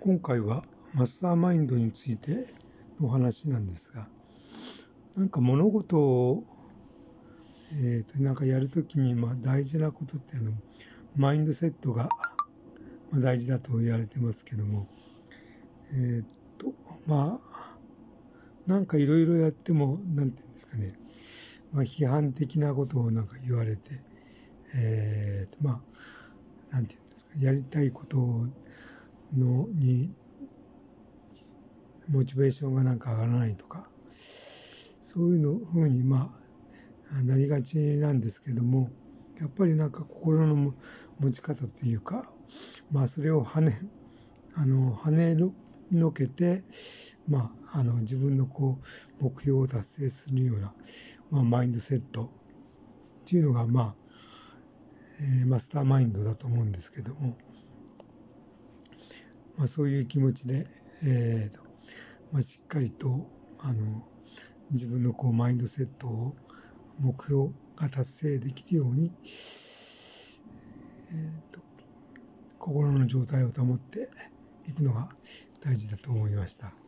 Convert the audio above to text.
今回はマスターマインドについてのお話なんですが、なんか物事を、えー、となんかやるときにまあ大事なことっていうのは、マインドセットがまあ大事だと言われてますけども、えっ、と、まあ、なんかいろいろやっても、なんていうんですかね、まあ、批判的なことをなんか言われて、えー、と、まあ、なんていうんですか、やりたいことをのに、モチベーションがなんか上がらないとか、そういうのふうに、まあ、なりがちなんですけども、やっぱりなんか心の持ち方というか、まあそれを跳ね、あの、跳ねのけて、まあ、あの、自分のこう、目標を達成するような、まあ、マインドセットっていうのが、まあ、えー、マスターマインドだと思うんですけども、まあ、そういう気持ちで、えーとまあ、しっかりとあの自分のこうマインドセットを目標が達成できるように、えーと、心の状態を保っていくのが大事だと思いました。